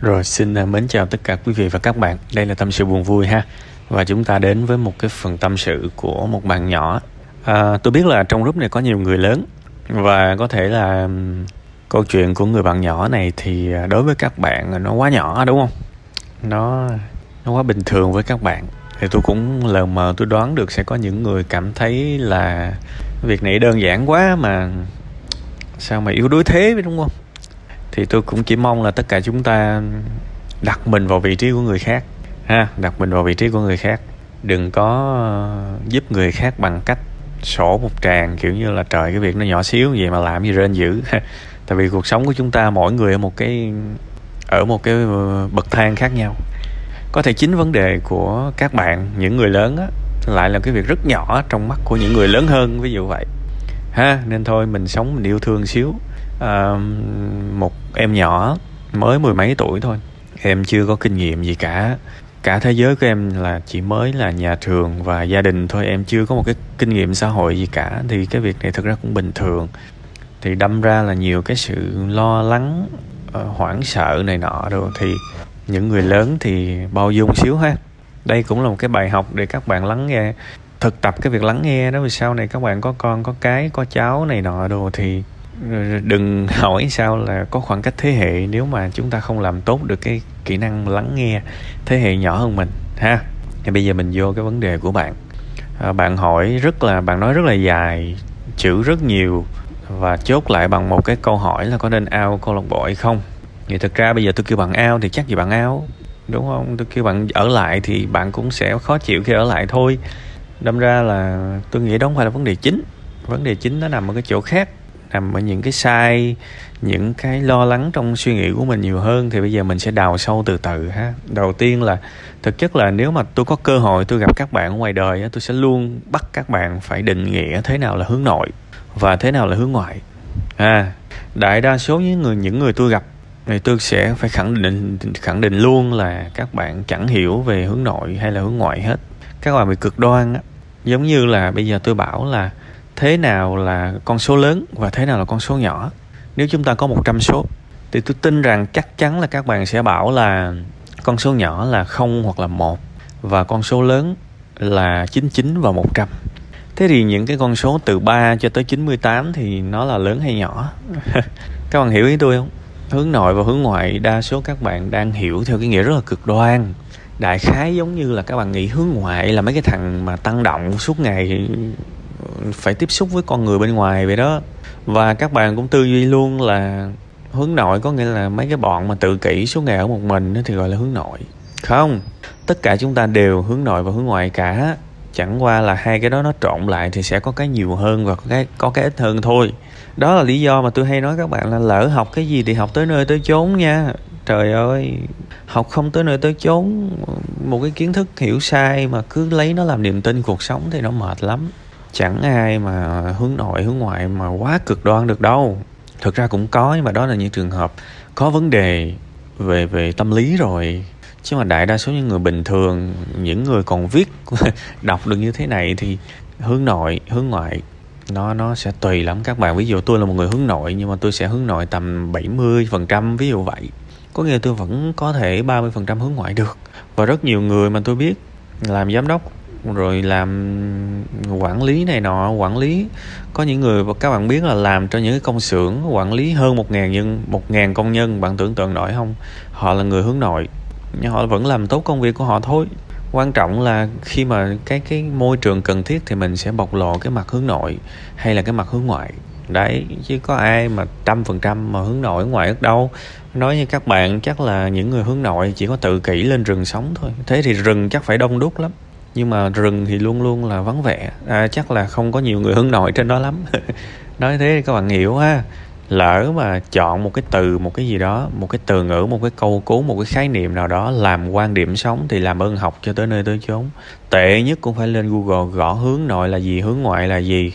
Rồi xin à, mến chào tất cả quý vị và các bạn. Đây là tâm sự buồn vui ha. Và chúng ta đến với một cái phần tâm sự của một bạn nhỏ. À, tôi biết là trong group này có nhiều người lớn và có thể là câu chuyện của người bạn nhỏ này thì à, đối với các bạn nó quá nhỏ đúng không? Nó nó quá bình thường với các bạn. Thì tôi cũng lờ mờ tôi đoán được sẽ có những người cảm thấy là việc này đơn giản quá mà sao mà yếu đuối thế đúng không? Thì tôi cũng chỉ mong là tất cả chúng ta đặt mình vào vị trí của người khác, ha, đặt mình vào vị trí của người khác. Đừng có ờ, giúp người khác bằng cách sổ một tràng, kiểu như là, trời, cái việc nó nhỏ xíu, vậy mà làm gì rên dữ. Tại vì cuộc sống của chúng ta mỗi người ở một cái, ở một cái ờ, bậc thang khác nhau. Có thể chính vấn đề của các bạn, những người lớn á, lại là cái việc rất nhỏ trong mắt của những người lớn hơn, ví dụ vậy ha nên thôi mình sống mình yêu thương xíu. À, một em nhỏ mới mười mấy tuổi thôi. Em chưa có kinh nghiệm gì cả. Cả thế giới của em là chỉ mới là nhà trường và gia đình thôi. Em chưa có một cái kinh nghiệm xã hội gì cả. Thì cái việc này thực ra cũng bình thường. Thì đâm ra là nhiều cái sự lo lắng ờ, hoảng sợ này nọ rồi thì những người lớn thì bao dung xíu ha. Đây cũng là một cái bài học để các bạn lắng nghe thực tập cái việc lắng nghe đó vì sau này các bạn có con có cái có cháu này nọ đồ thì đừng hỏi sao là có khoảng cách thế hệ nếu mà chúng ta không làm tốt được cái kỹ năng lắng nghe thế hệ nhỏ hơn mình ha? Thì bây giờ mình vô cái vấn đề của bạn. À, bạn hỏi rất là bạn nói rất là dài chữ rất nhiều và chốt lại bằng một cái câu hỏi là có nên ao câu lạc bộ hay không? Thì thực ra bây giờ tôi kêu bạn ao thì chắc gì bạn ao đúng không? Tôi kêu bạn ở lại thì bạn cũng sẽ khó chịu khi ở lại thôi đâm ra là tôi nghĩ đó không phải là vấn đề chính. Vấn đề chính nó nằm ở cái chỗ khác, nằm ở những cái sai, những cái lo lắng trong suy nghĩ của mình nhiều hơn, thì bây giờ mình sẽ đào sâu từ từ ha. Đầu tiên là, thực chất là nếu mà tôi có cơ hội tôi gặp các bạn ở ngoài đời tôi sẽ luôn bắt các bạn phải định nghĩa thế nào là hướng nội và thế nào là hướng ngoại. À đại đa số những người những người tôi gặp thì tôi sẽ phải khẳng định khẳng định luôn là các bạn chẳng hiểu về hướng nội hay là hướng ngoại hết các bạn bị cực đoan á, giống như là bây giờ tôi bảo là thế nào là con số lớn và thế nào là con số nhỏ nếu chúng ta có 100 số, thì tôi tin rằng chắc chắn là các bạn sẽ bảo là con số nhỏ là không hoặc là một và con số lớn là 99 và 100 Thế thì những cái con số từ 3 cho tới 98 thì nó là lớn hay nhỏ? các bạn hiểu ý tôi không? Hướng nội và hướng ngoại, đa số các bạn đang hiểu theo cái nghĩa rất là cực đoan. Đại khái giống như là các bạn nghĩ hướng ngoại là mấy cái thằng mà tăng động suốt ngày phải tiếp xúc với con người bên ngoài vậy đó. Và các bạn cũng tư duy luôn là hướng nội có nghĩa là mấy cái bọn mà tự kỷ suốt ngày ở một mình thì gọi là hướng nội. Không, tất cả chúng ta đều hướng nội và hướng ngoại cả. Chẳng qua là hai cái đó nó trộn lại thì sẽ có cái nhiều hơn và có cái có cái ít hơn thôi đó là lý do mà tôi hay nói các bạn là lỡ học cái gì thì học tới nơi tới chốn nha. Trời ơi, học không tới nơi tới chốn, một cái kiến thức hiểu sai mà cứ lấy nó làm niềm tin cuộc sống thì nó mệt lắm. Chẳng ai mà hướng nội hướng ngoại mà quá cực đoan được đâu. Thực ra cũng có nhưng mà đó là những trường hợp có vấn đề về về tâm lý rồi. Chứ mà đại đa số những người bình thường, những người còn viết, đọc được như thế này thì hướng nội, hướng ngoại nó nó sẽ tùy lắm. Các bạn, ví dụ tôi là một người hướng nội, nhưng mà tôi sẽ hướng nội tầm 70 phần trăm, ví dụ vậy. Có nghĩa là tôi vẫn có thể 30 phần trăm hướng ngoại được. Và rất nhiều người mà tôi biết làm giám đốc, rồi làm quản lý này nọ, quản lý, có những người các bạn biết là làm cho những cái công xưởng quản lý hơn một ngàn nhân, một ngàn công nhân. Bạn tưởng tượng nổi không? Họ là người hướng nội, nhưng họ vẫn làm tốt công việc của họ thôi quan trọng là khi mà cái cái môi trường cần thiết thì mình sẽ bộc lộ cái mặt hướng nội hay là cái mặt hướng ngoại. Đấy chứ có ai mà trăm phần trăm mà hướng nội ngoại ở đâu. Nói như các bạn chắc là những người hướng nội chỉ có tự kỷ lên rừng sống thôi. Thế thì rừng chắc phải đông đúc lắm. Nhưng mà rừng thì luôn luôn là vắng vẻ. À, chắc là không có nhiều người hướng nội trên đó lắm. Nói thế các bạn hiểu ha lỡ mà chọn một cái từ, một cái gì đó, một cái từ ngữ, một cái câu cú, một cái khái niệm nào đó làm quan điểm sống thì làm ơn học cho tới nơi tới chốn. Tệ nhất cũng phải lên google gõ hướng nội là gì, hướng ngoại là gì,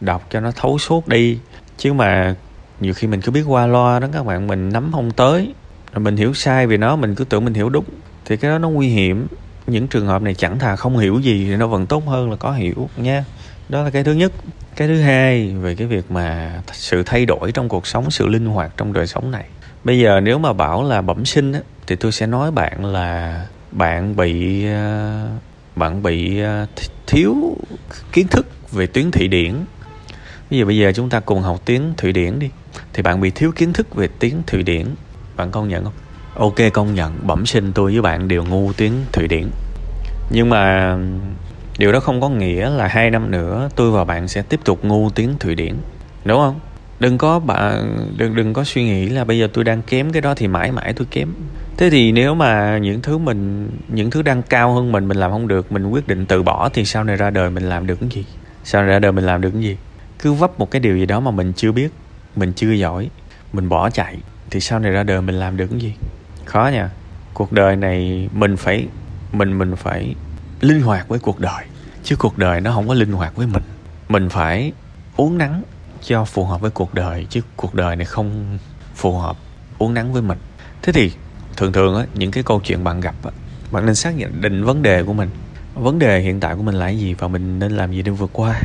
đọc cho nó thấu suốt đi. Chứ mà nhiều khi mình cứ biết qua loa đó các bạn, mình nắm không tới, rồi mình hiểu sai về nó, mình cứ tưởng mình hiểu đúng, thì cái đó nó nguy hiểm. Những trường hợp này chẳng thà không hiểu gì thì nó vẫn tốt hơn là có hiểu nha. Đó là cái thứ nhất cái thứ hai về cái việc mà sự thay đổi trong cuộc sống sự linh hoạt trong đời sống này. Bây giờ nếu mà bảo là bẩm sinh á, thì tôi sẽ nói bạn là bạn bị ờ, bạn bị ờ, thiếu kiến thức về tuyến thụy điển. Bây giờ bây giờ chúng ta cùng học tiếng thụy điển đi thì bạn bị thiếu kiến thức về tiếng thụy điển. Bạn công nhận không? Ok công nhận bẩm sinh tôi với bạn đều ngu tiếng thụy điển. Nhưng mà điều đó không có nghĩa là hai năm nữa tôi và bạn sẽ tiếp tục ngu tiếng thụy điển, đúng không? Đừng có bạn đừng đừng có suy nghĩ là bây giờ tôi đang kém cái đó thì mãi mãi tôi kém. Thế thì nếu mà những thứ mình, những thứ đang cao hơn mình mình làm không được, mình quyết định từ bỏ thì sau này ra đời mình làm được cái gì? Sau này ra đời mình làm được cái gì? Cứ vấp một cái điều gì đó mà mình chưa biết, mình chưa giỏi, mình bỏ chạy thì sau này ra đời mình làm được cái gì? Khó nha. Cuộc đời này mình phải, mình mình phải linh hoạt với cuộc đời chứ cuộc đời nó không có linh hoạt với mình. Mình phải uống nắng cho phù hợp với cuộc đời, chứ cuộc đời này không phù hợp uống nắng với mình. Thế thì thường thường á, những cái câu chuyện bạn gặp á, bạn nên xác nhận định vấn đề của mình. Vấn đề hiện tại của mình là gì và mình nên làm gì để vượt qua?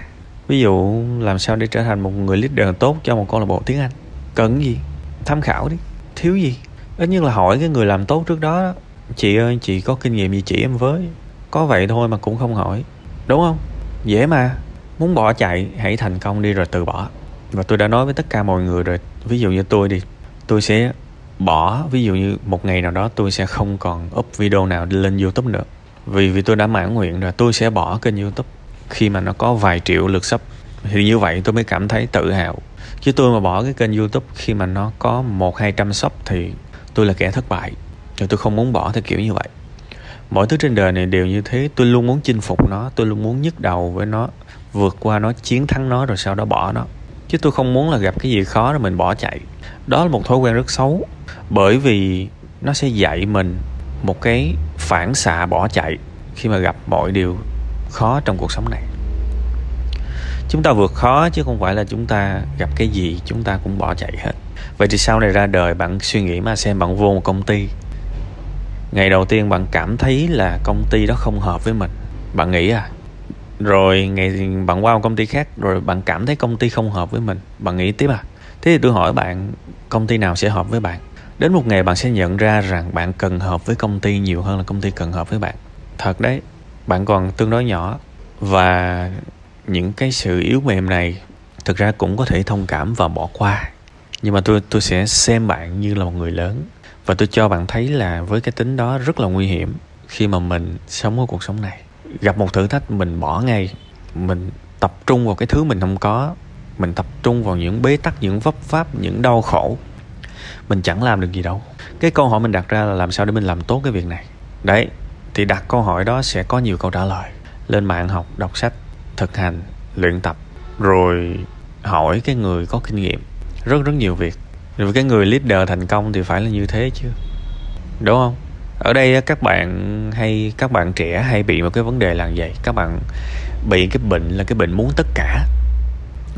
Ví dụ, làm sao để trở thành một người leader tốt cho một câu lạc bộ tiếng anh? Cần gì? Tham khảo đi. Thiếu gì? Ít nhất là hỏi cái người làm tốt trước đó, chị ơi, chị có kinh nghiệm gì chỉ em với? Có vậy thôi mà cũng không hỏi đúng không? Dễ mà. Muốn bỏ chạy, hãy thành công đi rồi từ bỏ. Và tôi đã nói với tất cả mọi người rồi. Ví dụ như tôi đi, tôi sẽ bỏ. Ví dụ như một ngày nào đó tôi sẽ không còn up video nào lên youtube nữa. Vì vì tôi đã mãn nguyện rồi, tôi sẽ bỏ kênh youtube khi mà nó có vài triệu lượt sub. Thì như vậy tôi mới cảm thấy tự hào. Chứ tôi mà bỏ cái kênh youtube khi mà nó có một, hai trăm sub thì tôi là kẻ thất bại. Rồi tôi không muốn bỏ theo kiểu như vậy mọi thứ trên đời này đều như thế. Tôi luôn muốn chinh phục nó. Tôi luôn muốn nhức đầu với nó, vượt qua nó, chiến thắng nó, rồi sau đó bỏ nó. Chứ tôi không muốn là gặp cái gì khó rồi mình bỏ chạy. Đó là một thói quen rất xấu. Bởi vì nó sẽ dạy mình một cái phản xạ bỏ chạy khi mà gặp mọi điều khó trong cuộc sống này. Chúng ta vượt khó chứ không phải là chúng ta gặp cái gì chúng ta cũng bỏ chạy hết. Vậy thì sau này ra đời, bạn suy nghĩ mà xem bạn vô một công ty ngày đầu tiên bạn cảm thấy là công ty đó không hợp với mình. Bạn nghĩ à? Rồi ngày bạn qua một công ty khác, rồi bạn cảm thấy công ty không hợp với mình. Bạn nghĩ tiếp à? Thế thì tôi hỏi bạn, công ty nào sẽ hợp với bạn? Đến một ngày bạn sẽ nhận ra rằng bạn cần hợp với công ty nhiều hơn là công ty cần hợp với bạn. Thật đấy, bạn còn tương đối nhỏ. Và những cái sự yếu mềm này thực ra cũng có thể thông cảm và bỏ qua. Nhưng mà tôi tôi sẽ xem bạn như là một người lớn và tôi cho bạn thấy là với cái tính đó rất là nguy hiểm khi mà mình sống ở cuộc sống này. Gặp một thử thách, mình bỏ ngay. Mình tập trung vào cái thứ mình không có. Mình tập trung vào những bế tắc, những vấp pháp những đau khổ. Mình chẳng làm được gì đâu. Cái câu hỏi mình đặt ra là làm sao để mình làm tốt cái việc này? Đấy, thì đặt câu hỏi đó sẽ có nhiều câu trả lời. Lên mạng học, đọc sách, thực hành, luyện tập, rồi hỏi cái người có kinh nghiệm. Rất rất nhiều việc rồi cái người leader thành công thì phải là như thế chứ. Đúng không? Ở đây các bạn hay, các bạn trẻ hay bị một cái vấn đề là vậy. Các bạn bị cái bệnh là cái bệnh muốn tất cả.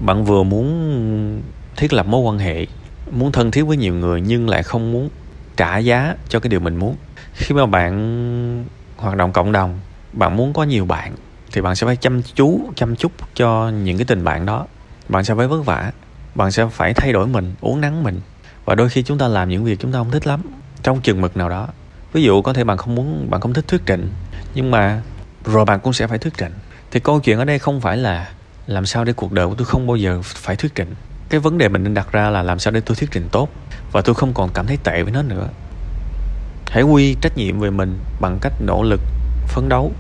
Bạn vừa muốn thiết lập mối quan hệ, muốn thân thiết với nhiều người nhưng lại không muốn trả giá cho cái điều mình muốn. Khi mà bạn hoạt động cộng đồng, bạn muốn có nhiều bạn thì bạn sẽ phải chăm chú, chăm chút cho những cái tình bạn đó. Bạn sẽ phải vất vả bạn sẽ phải thay đổi mình uống nắng mình. Và đôi khi chúng ta làm những việc chúng ta không thích lắm, trong chừng mực nào đó. Ví dụ, có thể bạn không muốn, bạn không thích thuyết trình, nhưng mà rồi bạn cũng sẽ phải thuyết trình. Thì câu chuyện ở đây không phải là làm sao để cuộc đời của tôi không bao giờ phải thuyết trình. Cái vấn đề mình nên đặt ra là làm sao để tôi thuyết trình tốt, và tôi không còn cảm thấy tệ với nó nữa. Hãy quy trách nhiệm về mình bằng cách nỗ lực phấn đấu,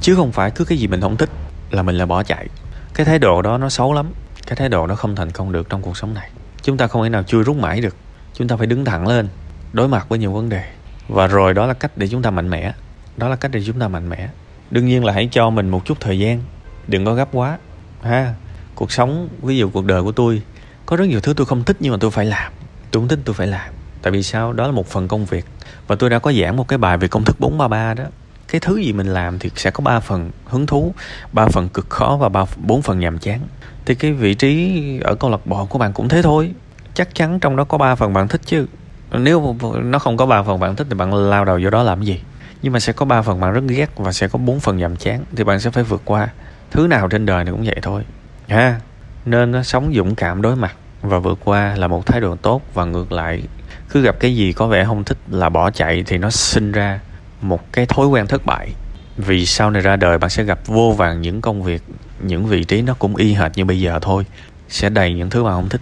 chứ không phải cứ cái gì mình không thích là mình là bỏ chạy. Cái thái độ đó nó xấu lắm cái thái độ nó không thành công được trong cuộc sống này. Chúng ta không thể nào chui rút mãi được. Chúng ta phải đứng thẳng lên, đối mặt với nhiều vấn đề. Và rồi đó là cách để chúng ta mạnh mẽ. Đó là cách để chúng ta mạnh mẽ. Đương nhiên là hãy cho mình một chút thời gian. Đừng có gấp quá. Ha, cuộc sống, ví dụ cuộc đời của tôi, có rất nhiều thứ tôi không thích nhưng mà tôi phải làm. Tôi không thích, tôi phải làm. Tại vì sao? Đó là một phần công việc. Và tôi đã có giảng một cái bài về công thức 433 đó. Cái thứ gì mình làm thì sẽ có ba phần hứng thú, ba phần cực khó và ba bốn phần nhàm chán thì cái vị trí ở câu lạc bộ của bạn cũng thế thôi. Chắc chắn trong đó có ba phần bạn thích chứ. Nếu nó không có ba phần bạn thích thì bạn lao đầu vô đó làm gì? Nhưng mà sẽ có ba phần bạn rất ghét và sẽ có bốn phần nhàm chán thì bạn sẽ phải vượt qua. Thứ nào trên đời này cũng vậy thôi, ha? Nên sống dũng cảm đối mặt và vượt qua là một thái độ tốt và ngược lại. Cứ gặp cái gì có vẻ không thích là bỏ chạy thì nó sinh ra một cái thói quen thất bại vì sau này ra đời, bạn sẽ gặp vô vàng những công việc, những vị trí nó cũng y hệt như bây giờ thôi. Sẽ đầy những thứ bạn không thích.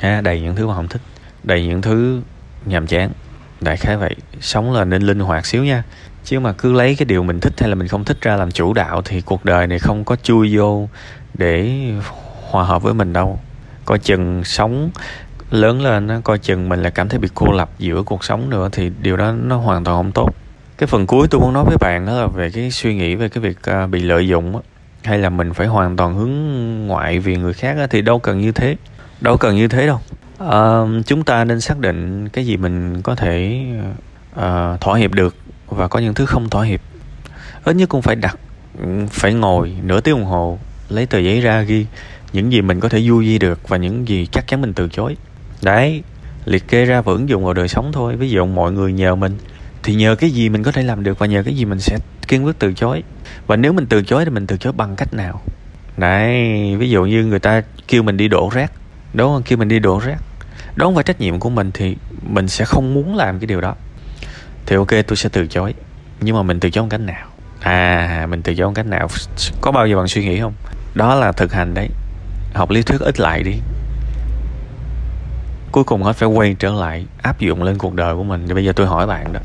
Ha, đầy những thứ bạn không thích. Đầy những thứ nhàm chán. Đại khái vậy. Sống là nên linh hoạt xíu nha. Chứ mà cứ lấy cái điều mình thích hay là mình không thích ra làm chủ đạo thì cuộc đời này không có chui vô để hòa hợp với mình đâu. Coi chừng sống lớn lên nó coi chừng mình là cảm thấy bị cô lập giữa cuộc sống nữa thì điều đó nó hoàn toàn không tốt cái phần cuối tôi muốn nói với bạn đó là về cái suy nghĩ về cái việc uh, bị lợi dụng hay là mình phải hoàn toàn hướng ngoại vì người khác thì đâu cần như thế đâu cần như thế đâu. Uh, chúng ta nên xác định cái gì mình có thể uh, thỏa hiệp được và có những thứ không thỏa hiệp. Ít nhất cũng phải đặt phải ngồi nửa tiếng đồng hồ lấy tờ giấy ra ghi những gì mình có thể du di được và những gì chắc chắn mình từ chối. Đấy liệt kê ra và ứng dụng vào đời sống thôi. Ví dụ mọi người nhờ mình thì nhờ cái gì mình có thể làm được và nhờ cái gì mình sẽ kiên quyết từ chối? Và nếu mình từ chối thì mình từ chối bằng cách nào? Đấy ví dụ như người ta kêu mình đi đổ rác. Đúng không? Kêu mình đi đổ rác. Đó không phải trách nhiệm của mình thì mình sẽ không muốn làm cái điều đó. Thì ok, tôi sẽ từ chối. Nhưng mà mình từ chối bằng cách nào? À mình từ chối bằng cách nào? Có bao giờ bạn suy nghĩ không? Đó là thực hành đấy. Học lý thuyết ít lại đi. Cuối cùng hết phải quay trở lại, áp dụng lên cuộc đời của mình. Thì bây giờ tôi hỏi bạn đó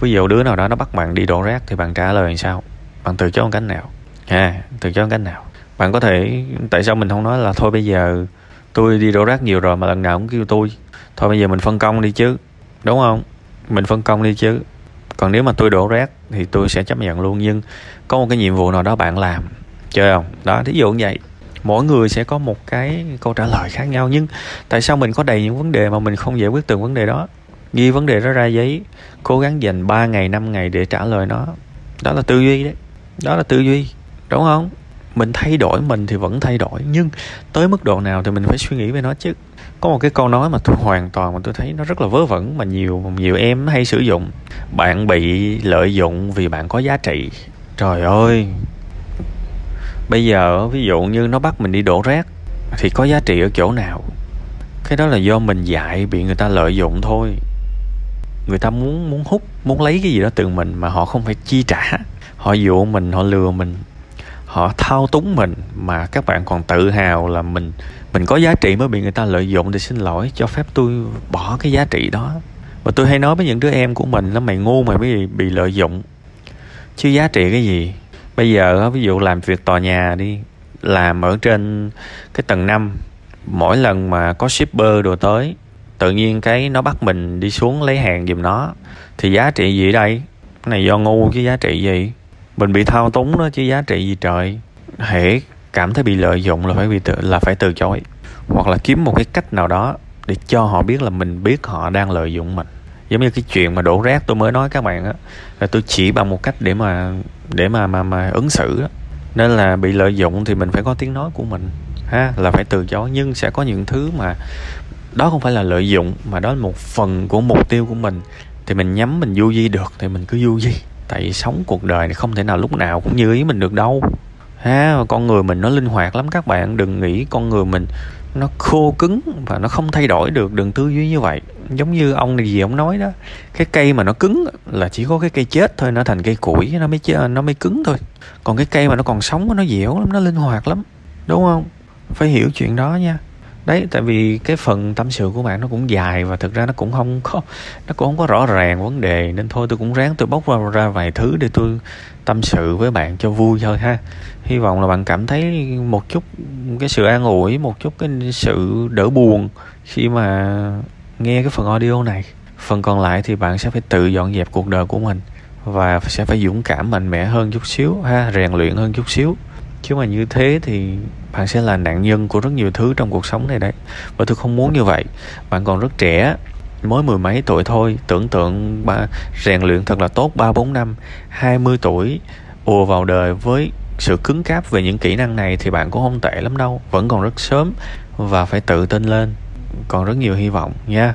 ví dụ đứa nào đó nó bắt bạn đi đổ rác thì bạn trả lời làm sao? Bạn từ chối bằng cách nào? Ha từ chối bằng cách nào? Bạn có thể, tại sao mình không nói là thôi bây giờ tôi đi đổ rác nhiều rồi mà lần nào cũng kêu tôi? Thôi bây giờ mình phân công đi chứ, đúng không? Mình phân công đi chứ. Còn nếu mà tôi đổ rác thì tôi sẽ chấp nhận luôn, nhưng có một cái nhiệm vụ nào đó bạn làm, chơi không? Đó, thí dụ như vậy. Mỗi người sẽ có một cái câu trả lời khác nhau, nhưng tại sao mình có đầy những vấn đề mà mình không giải quyết từng vấn đề đó? Ghi vấn đề đó ra giấy, cố gắng dành 3 ngày 5 ngày để trả lời nó. Đó là tư duy đấy. Đó là tư duy, đúng không? Mình thay đổi, mình thì vẫn thay đổi, nhưng tới mức độ nào thì mình phải suy nghĩ về nó chứ. Có một cái câu nói mà tôi hoàn toàn mà tôi thấy nó rất là vớ vẩn mà nhiều nhiều em hay sử dụng. Bạn bị lợi dụng vì bạn có giá trị. Trời ơi! Bây giờ, ví dụ như nó bắt mình đi đổ rác, thì có giá trị ở chỗ nào? Cái đó là do mình dạy bị người ta lợi dụng thôi người ta muốn muốn hút, muốn lấy cái gì đó từ mình mà họ không phải chi trả. Họ dụ mình, họ lừa mình, họ thao túng mình mà các bạn còn tự hào là mình mình có giá trị mới bị người ta lợi dụng để xin lỗi. Cho phép tôi bỏ cái giá trị đó. Và tôi hay nói với những đứa em của mình là mày ngu mày bị bị lợi dụng. Chứ giá trị cái gì? Bây giờ ví dụ làm việc tòa nhà đi, làm ở trên cái tầng 5 mỗi lần mà có shipper đồ tới tự nhiên cái nó bắt mình đi xuống lấy hàng giùm nó. Thì giá trị gì đây? Cái này do ngu chứ giá trị gì? Mình bị thao túng đó chứ giá trị gì trời? Hễ cảm thấy bị lợi dụng là phải bị tự, là phải từ chối. Hoặc là kiếm một cái cách nào đó để cho họ biết là mình biết họ đang lợi dụng mình. Giống như cái chuyện mà đổ rác tôi mới nói các bạn á là tôi chỉ bằng một cách để mà để mà mà mà ứng xử đó. nên là bị lợi dụng thì mình phải có tiếng nói của mình ha là phải từ chối. Nhưng sẽ có những thứ mà đó không phải là lợi dụng mà đó là một phần của mục tiêu của mình. Thì mình nhắm mình du di được thì mình cứ du di. Tại vì sống cuộc đời này không thể nào lúc nào cũng như ý mình được đâu. Ha con người mình nó linh hoạt lắm các bạn. Đừng nghĩ con người mình nó khô cứng và nó không thay đổi được đừng tư duy như vậy. Giống như ông này gì ông nói đó cái cây mà nó cứng là chỉ có cái cây chết thôi nó thành cây củi nó mới chết, nó mới cứng thôi. Còn cái cây mà nó còn sống nó dẻo lắm nó linh hoạt lắm. Đúng không? Phải hiểu chuyện đó nha đấy tại vì cái phần tâm sự của bạn nó cũng dài và thực ra nó cũng không có nó cũng không có rõ ràng vấn đề. Nên thôi tôi cũng ráng tôi bóc ra, ra vài thứ để tôi tâm sự với bạn cho vui thôi ha. Hy vọng là bạn cảm thấy một chút cái sự an ủi một chút cái sự đỡ buồn khi mà nghe cái phần audio này. Phần còn lại thì bạn sẽ phải tự dọn dẹp cuộc đời của mình và sẽ phải dũng cảm mạnh mẽ hơn chút xíu ha rèn luyện hơn chút xíu chứ mà như thế thì bạn sẽ là nạn nhân của rất nhiều thứ trong cuộc sống này đấy. Và tôi không muốn như vậy. Bạn còn rất trẻ, mới mười mấy tuổi thôi. Tưởng tượng ba, rèn luyện thật là tốt ba, bốn năm, hai mươi tuổi, ùa vào đời với sự cứng cáp về những kỹ năng này thì bạn cũng không tệ lắm đâu. Vẫn còn rất sớm và phải tự tin lên. Còn rất nhiều hy vọng nha.